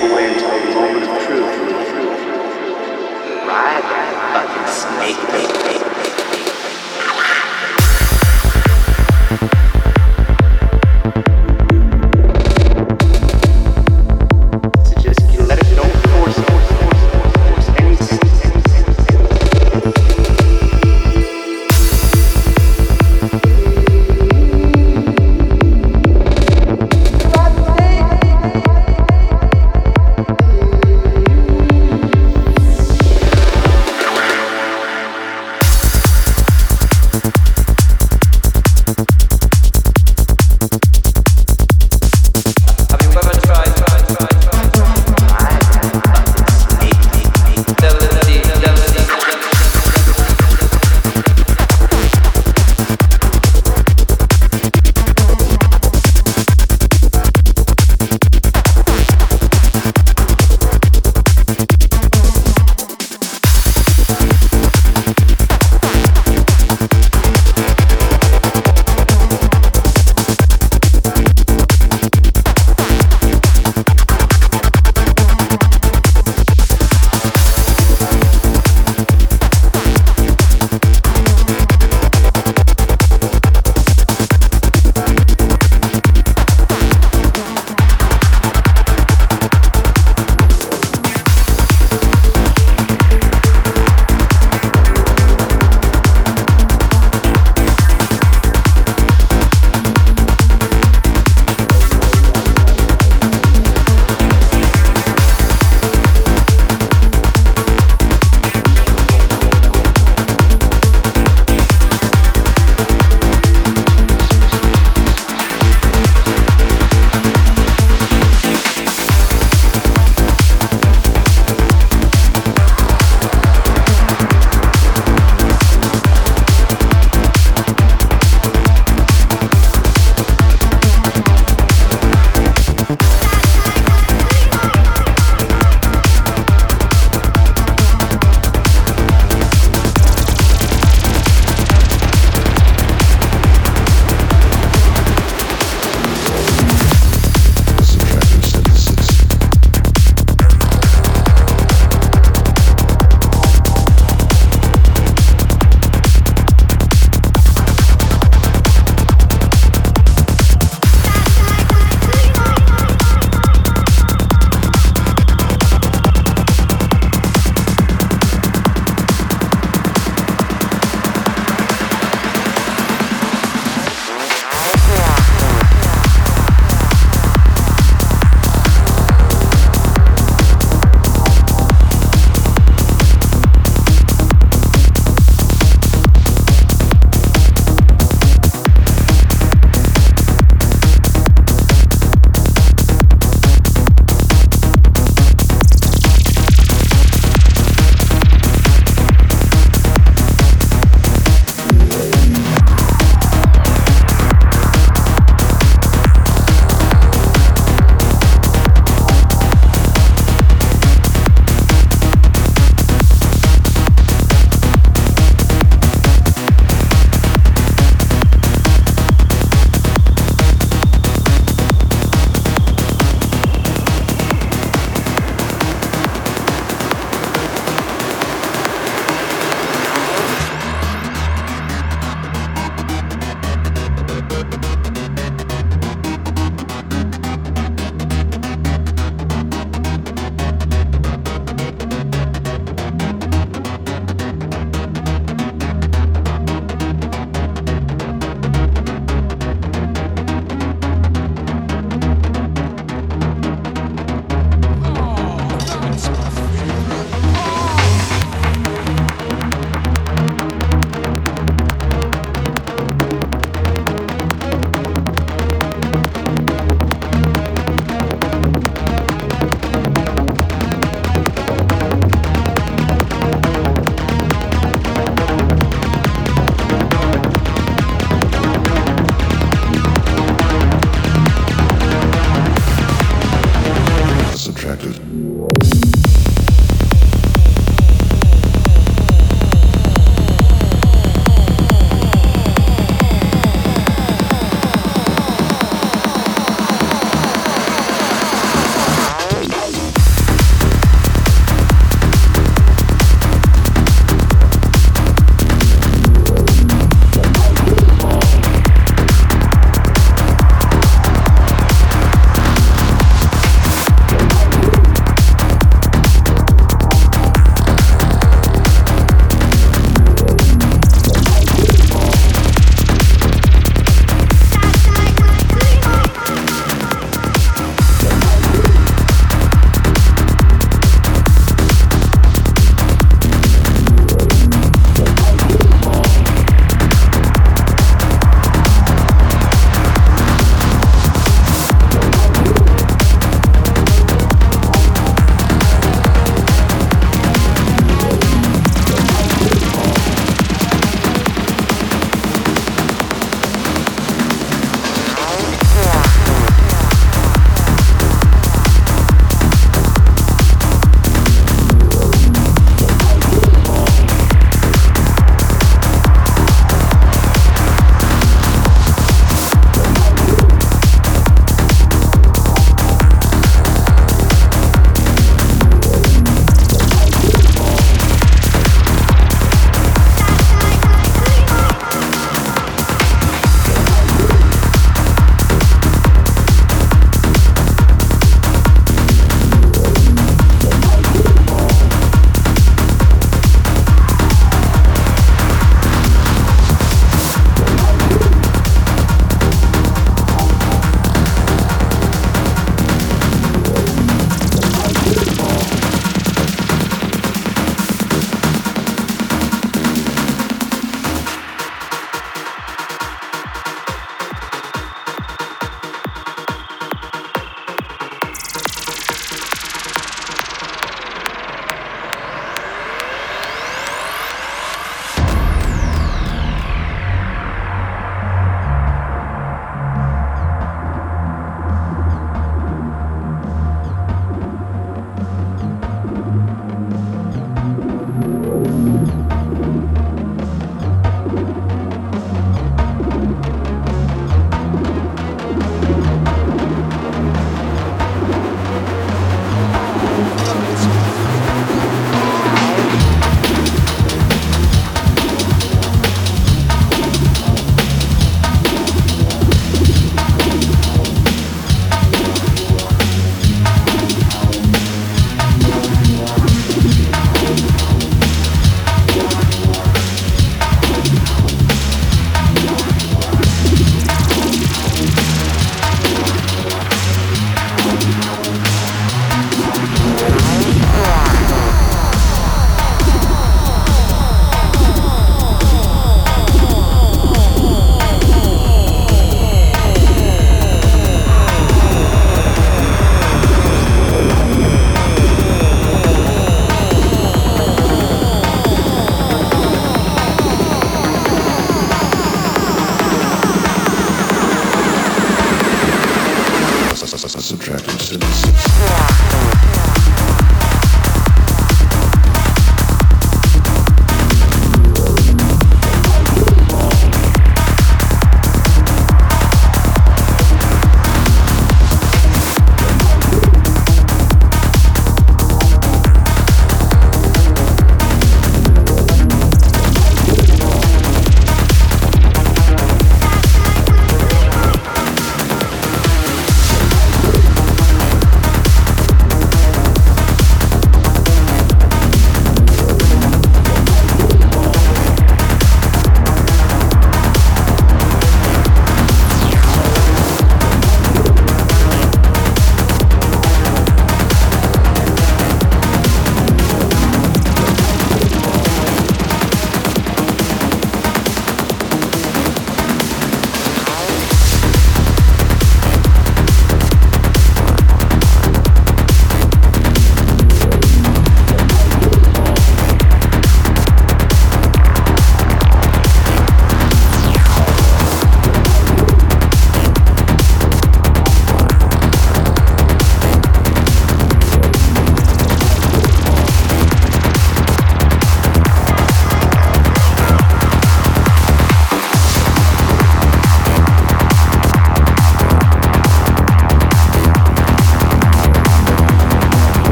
the way until the moment of truth. Ride that fucking snake, baby.